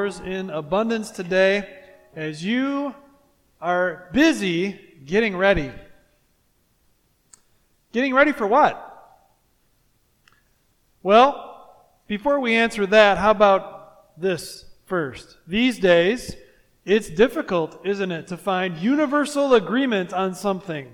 Yours in abundance today as you are busy getting ready. Getting ready for what? Well, before we answer that, how about this first? These days, it's difficult, isn't it, to find universal agreement on something.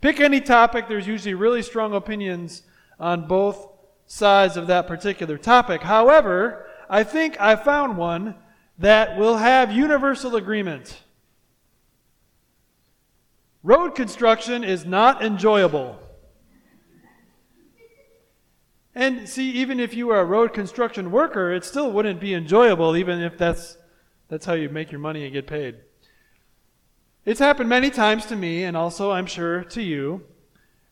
Pick any topic, there's usually really strong opinions on both sides of that particular topic. However, I think I found one that will have universal agreement. Road construction is not enjoyable. And see, even if you are a road construction worker, it still wouldn't be enjoyable, even if that's, that's how you make your money and get paid. It's happened many times to me, and also, I'm sure, to you.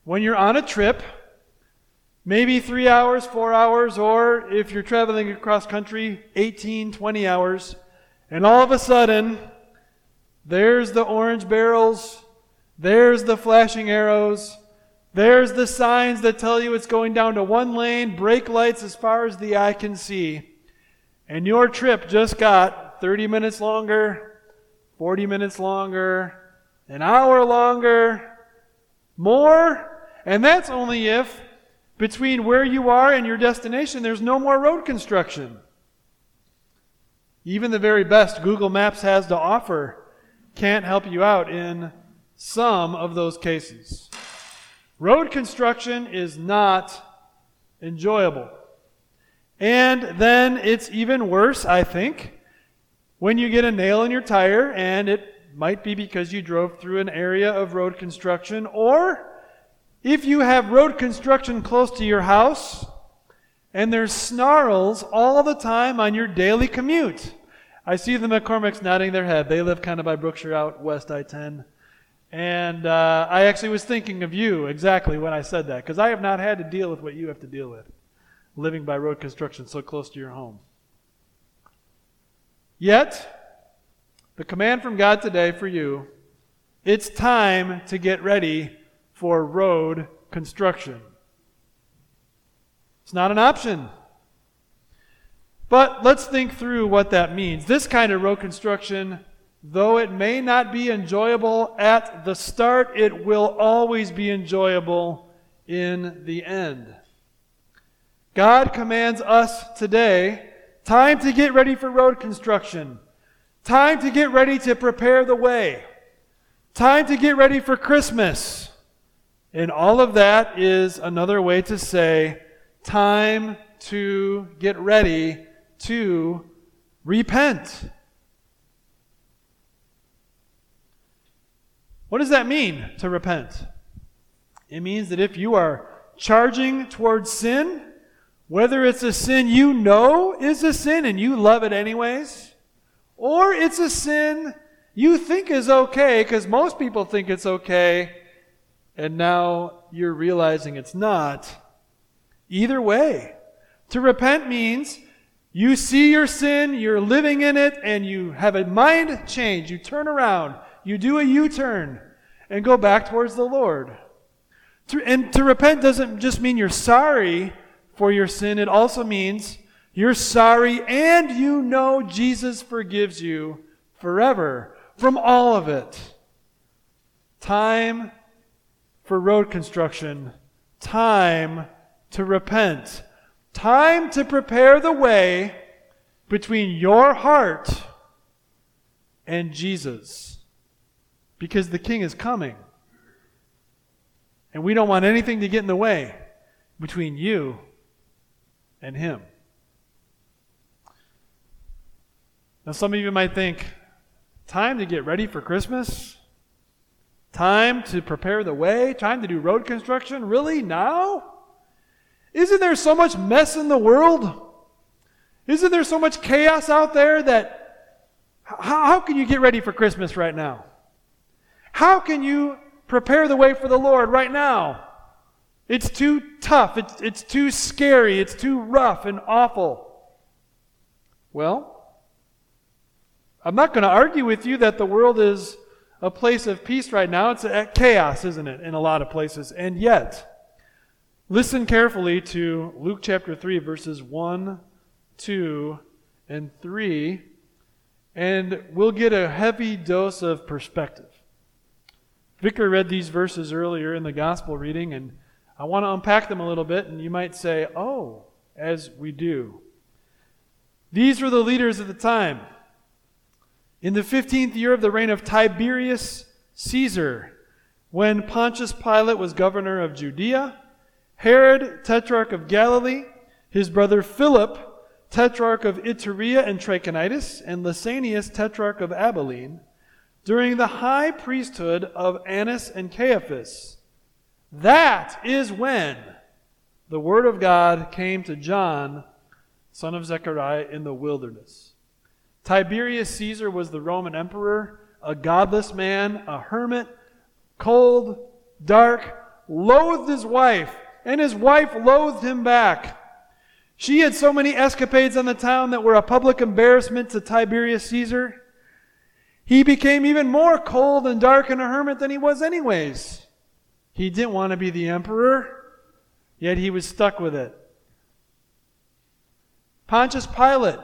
When you're on a trip, maybe three hours, four hours, or if you're traveling across country, 18, 20 hours, and all of a sudden, there's the orange barrels, there's the flashing arrows, there's the signs that tell you it's going down to one lane, brake lights as far as the eye can see. And your trip just got 30 minutes longer, 40 minutes longer, an hour longer, more. And that's only if between where you are and your destination there's no more road construction. Even the very best Google Maps has to offer can't help you out in some of those cases. Road construction is not enjoyable. And then it's even worse, I think, when you get a nail in your tire, and it might be because you drove through an area of road construction, or if you have road construction close to your house, and there's snarls all the time on your daily commute. I see the McCormicks nodding their head. They live kind of by Brookshire out west I 10. And uh, I actually was thinking of you exactly when I said that, because I have not had to deal with what you have to deal with, living by road construction so close to your home. Yet, the command from God today for you it's time to get ready for road construction. It's not an option. But let's think through what that means. This kind of road construction Though it may not be enjoyable at the start, it will always be enjoyable in the end. God commands us today time to get ready for road construction, time to get ready to prepare the way, time to get ready for Christmas. And all of that is another way to say time to get ready to repent. What does that mean to repent? It means that if you are charging towards sin, whether it's a sin you know is a sin and you love it anyways, or it's a sin you think is okay because most people think it's okay, and now you're realizing it's not. Either way, to repent means you see your sin, you're living in it, and you have a mind change. You turn around you do a U turn and go back towards the Lord. And to repent doesn't just mean you're sorry for your sin, it also means you're sorry and you know Jesus forgives you forever from all of it. Time for road construction, time to repent, time to prepare the way between your heart and Jesus because the king is coming. And we don't want anything to get in the way between you and him. Now, some of you might think, time to get ready for Christmas? Time to prepare the way? Time to do road construction? Really? Now? Isn't there so much mess in the world? Isn't there so much chaos out there that how, how can you get ready for Christmas right now? How can you prepare the way for the Lord right now? It's too tough. It's, it's too scary. It's too rough and awful. Well, I'm not going to argue with you that the world is a place of peace right now. It's a chaos, isn't it, in a lot of places. And yet, listen carefully to Luke chapter 3, verses 1 2, and 3, and we'll get a heavy dose of perspective. Victor read these verses earlier in the gospel reading, and I want to unpack them a little bit, and you might say, oh, as we do. These were the leaders of the time. In the 15th year of the reign of Tiberius Caesar, when Pontius Pilate was governor of Judea, Herod, tetrarch of Galilee, his brother Philip, tetrarch of Iturea and Trachonitis, and Lysanias, tetrarch of Abilene, during the high priesthood of Annas and Caiaphas. That is when the word of God came to John, son of Zechariah, in the wilderness. Tiberius Caesar was the Roman emperor, a godless man, a hermit, cold, dark, loathed his wife, and his wife loathed him back. She had so many escapades on the town that were a public embarrassment to Tiberius Caesar. He became even more cold and dark and a hermit than he was, anyways. He didn't want to be the emperor, yet he was stuck with it. Pontius Pilate,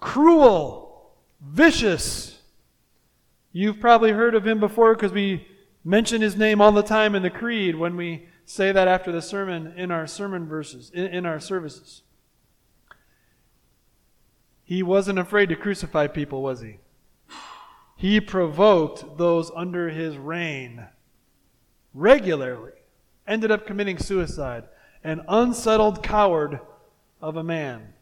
cruel, vicious. You've probably heard of him before because we mention his name all the time in the creed when we say that after the sermon in our sermon verses, in, in our services. He wasn't afraid to crucify people, was he? He provoked those under his reign regularly. Ended up committing suicide. An unsettled coward of a man.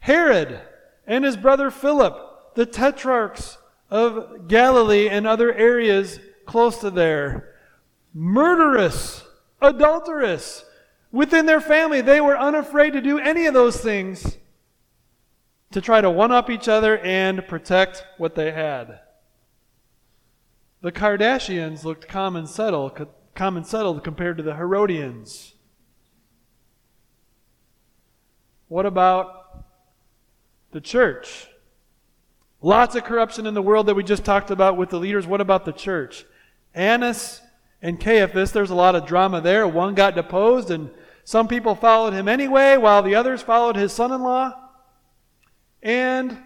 Herod and his brother Philip, the tetrarchs of Galilee and other areas close to there, murderous, adulterous. Within their family, they were unafraid to do any of those things to try to one up each other and protect what they had. The Kardashians looked calm and settled, calm and settled compared to the Herodians. What about the church? Lots of corruption in the world that we just talked about with the leaders. What about the church? Annas and Caiaphas, there's a lot of drama there. One got deposed, and some people followed him anyway, while the others followed his son in law. And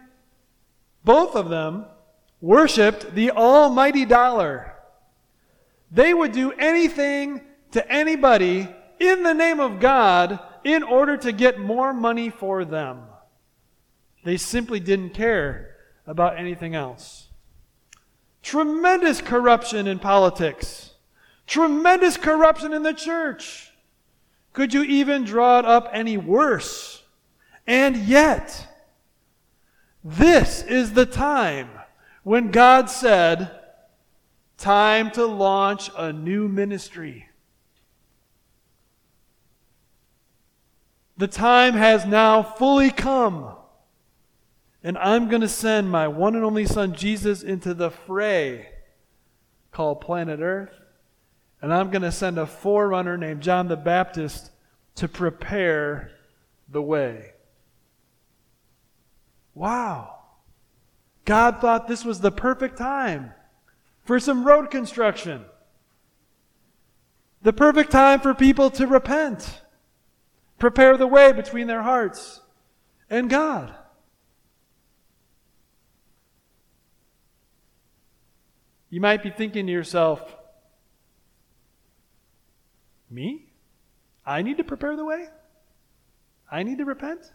both of them worshiped the almighty dollar. They would do anything to anybody in the name of God in order to get more money for them. They simply didn't care about anything else. Tremendous corruption in politics. Tremendous corruption in the church. Could you even draw it up any worse? And yet, this is the time when God said, Time to launch a new ministry. The time has now fully come. And I'm going to send my one and only Son, Jesus, into the fray called planet Earth. And I'm going to send a forerunner named John the Baptist to prepare the way. Wow. God thought this was the perfect time for some road construction. The perfect time for people to repent, prepare the way between their hearts and God. You might be thinking to yourself, me? I need to prepare the way? I need to repent?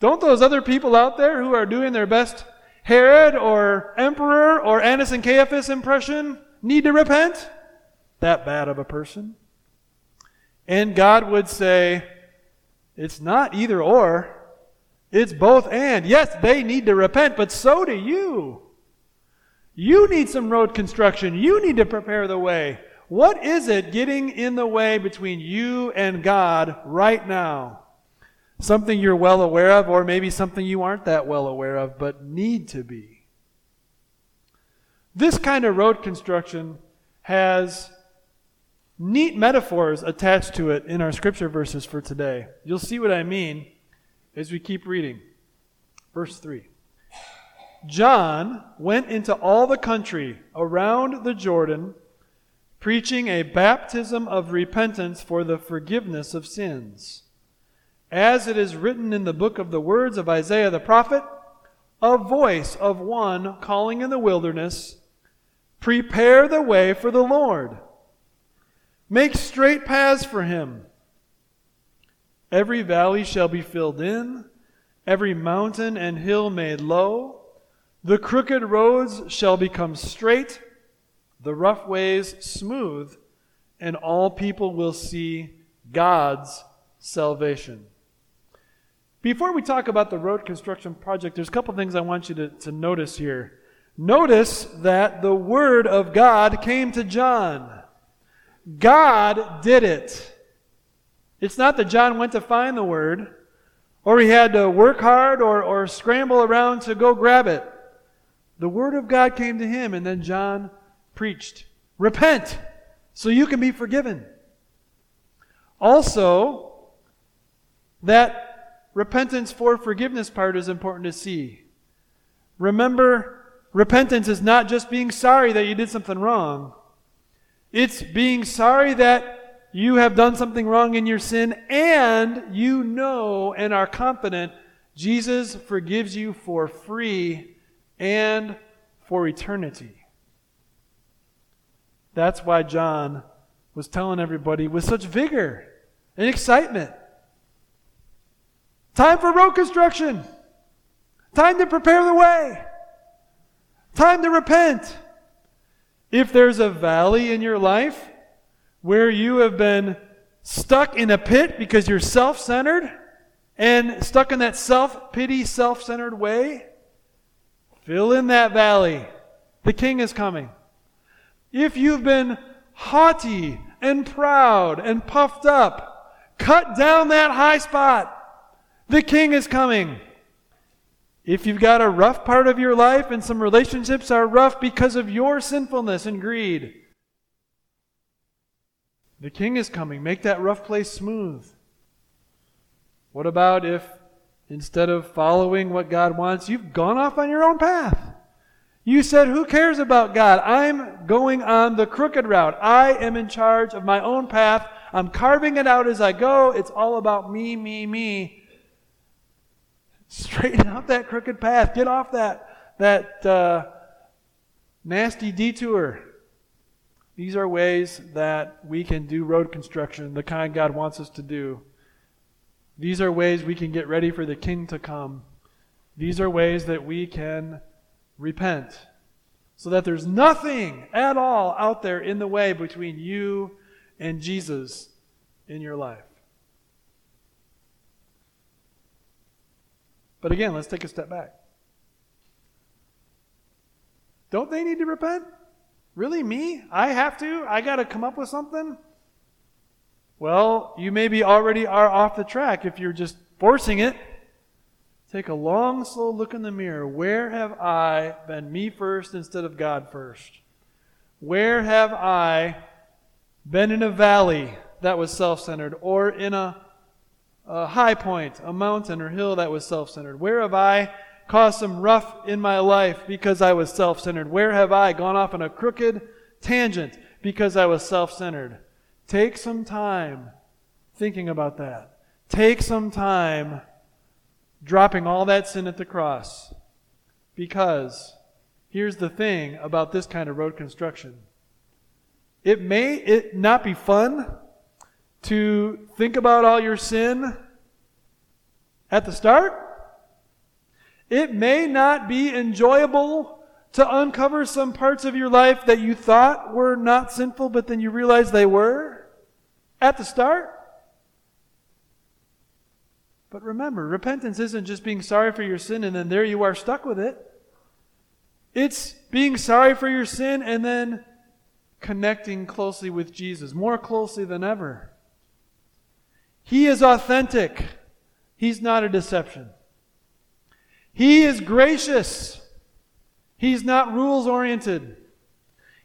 Don't those other people out there who are doing their best Herod or emperor or Annas and Caiaphas impression need to repent? That bad of a person? And God would say, it's not either or, it's both and. Yes, they need to repent, but so do you. You need some road construction. You need to prepare the way. What is it getting in the way between you and God right now? something you're well aware of, or maybe something you aren't that well aware of but need to be. This kind of road construction has neat metaphors attached to it in our scripture verses for today. You'll see what I mean as we keep reading. Verse 3 John went into all the country around the Jordan, preaching a baptism of repentance for the forgiveness of sins. As it is written in the book of the words of Isaiah the prophet, a voice of one calling in the wilderness, Prepare the way for the Lord. Make straight paths for him. Every valley shall be filled in, every mountain and hill made low. The crooked roads shall become straight, the rough ways smooth, and all people will see God's salvation. Before we talk about the road construction project, there's a couple things I want you to, to notice here. Notice that the Word of God came to John. God did it. It's not that John went to find the Word, or he had to work hard or, or scramble around to go grab it. The Word of God came to him, and then John preached Repent so you can be forgiven. Also, that repentance for forgiveness part is important to see. Remember, Repentance is not just being sorry that you did something wrong, it's being sorry that you have done something wrong in your sin and you know and are confident Jesus forgives you for free and for eternity. That's why John was telling everybody with such vigor and excitement time for road construction, time to prepare the way. Time to repent. If there's a valley in your life where you have been stuck in a pit because you're self centered and stuck in that self pity, self centered way, fill in that valley. The king is coming. If you've been haughty and proud and puffed up, cut down that high spot. The king is coming. If you've got a rough part of your life and some relationships are rough because of your sinfulness and greed, the king is coming. Make that rough place smooth. What about if instead of following what God wants, you've gone off on your own path? You said, Who cares about God? I'm going on the crooked route. I am in charge of my own path. I'm carving it out as I go. It's all about me, me, me. Straighten out that crooked path. Get off that, that uh, nasty detour. These are ways that we can do road construction, the kind God wants us to do. These are ways we can get ready for the King to come. These are ways that we can repent so that there's nothing at all out there in the way between you and Jesus in your life. But again, let's take a step back. Don't they need to repent? Really, me? I have to? I got to come up with something? Well, you maybe already are off the track if you're just forcing it. Take a long, slow look in the mirror. Where have I been me first instead of God first? Where have I been in a valley that was self centered or in a a high point, a mountain or hill that was self centered? Where have I caused some rough in my life because I was self centered? Where have I gone off on a crooked tangent because I was self centered? Take some time thinking about that. Take some time dropping all that sin at the cross. Because here's the thing about this kind of road construction it may it not be fun to think about all your sin at the start. It may not be enjoyable to uncover some parts of your life that you thought were not sinful, but then you realize they were at the start. But remember, repentance isn't just being sorry for your sin and then there you are stuck with it. It's being sorry for your sin and then connecting closely with Jesus, more closely than ever. He is authentic. He's not a deception. He is gracious. He's not rules oriented.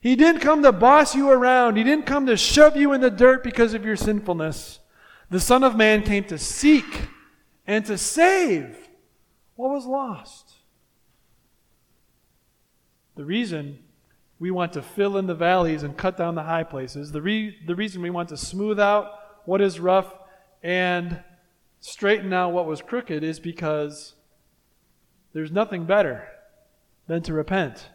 He didn't come to boss you around. He didn't come to shove you in the dirt because of your sinfulness. The Son of Man came to seek and to save what was lost. The reason we want to fill in the valleys and cut down the high places, the, re- the reason we want to smooth out what is rough and straighten out what was crooked is because there's nothing better than to repent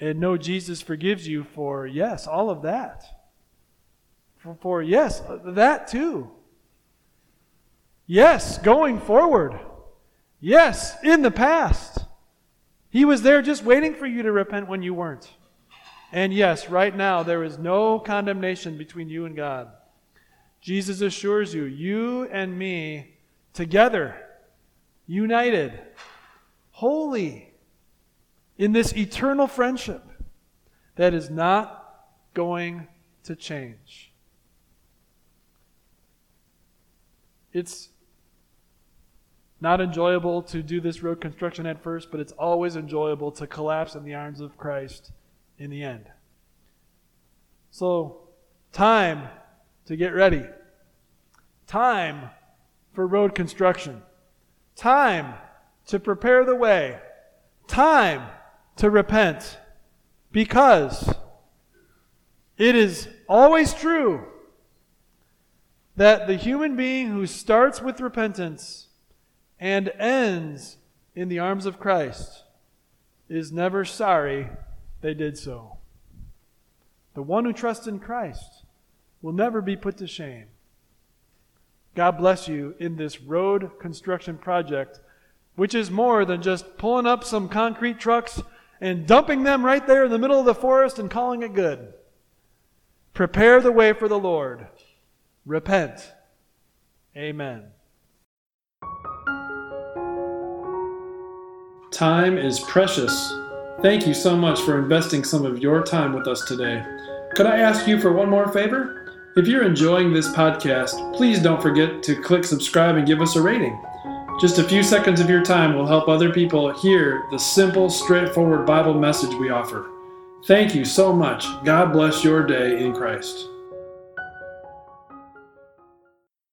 and know Jesus forgives you for, yes, all of that. For, for yes, that too. Yes, going forward. Yes, in the past. He was there just waiting for you to repent when you weren't. And yes, right now, there is no condemnation between you and God. Jesus assures you, you and me, together, united, holy, in this eternal friendship that is not going to change. It's not enjoyable to do this road construction at first, but it's always enjoyable to collapse in the arms of Christ in the end. So, time to get ready. Time for road construction. Time to prepare the way. Time to repent. Because it is always true that the human being who starts with repentance and ends in the arms of Christ is never sorry they did so. The one who trusts in Christ will never be put to shame. God bless you in this road construction project, which is more than just pulling up some concrete trucks and dumping them right there in the middle of the forest and calling it good. Prepare the way for the Lord. Repent. Amen. Time is precious. Thank you so much for investing some of your time with us today. Could I ask you for one more favor? If you're enjoying this podcast, please don't forget to click subscribe and give us a rating. Just a few seconds of your time will help other people hear the simple, straightforward Bible message we offer. Thank you so much. God bless your day in Christ.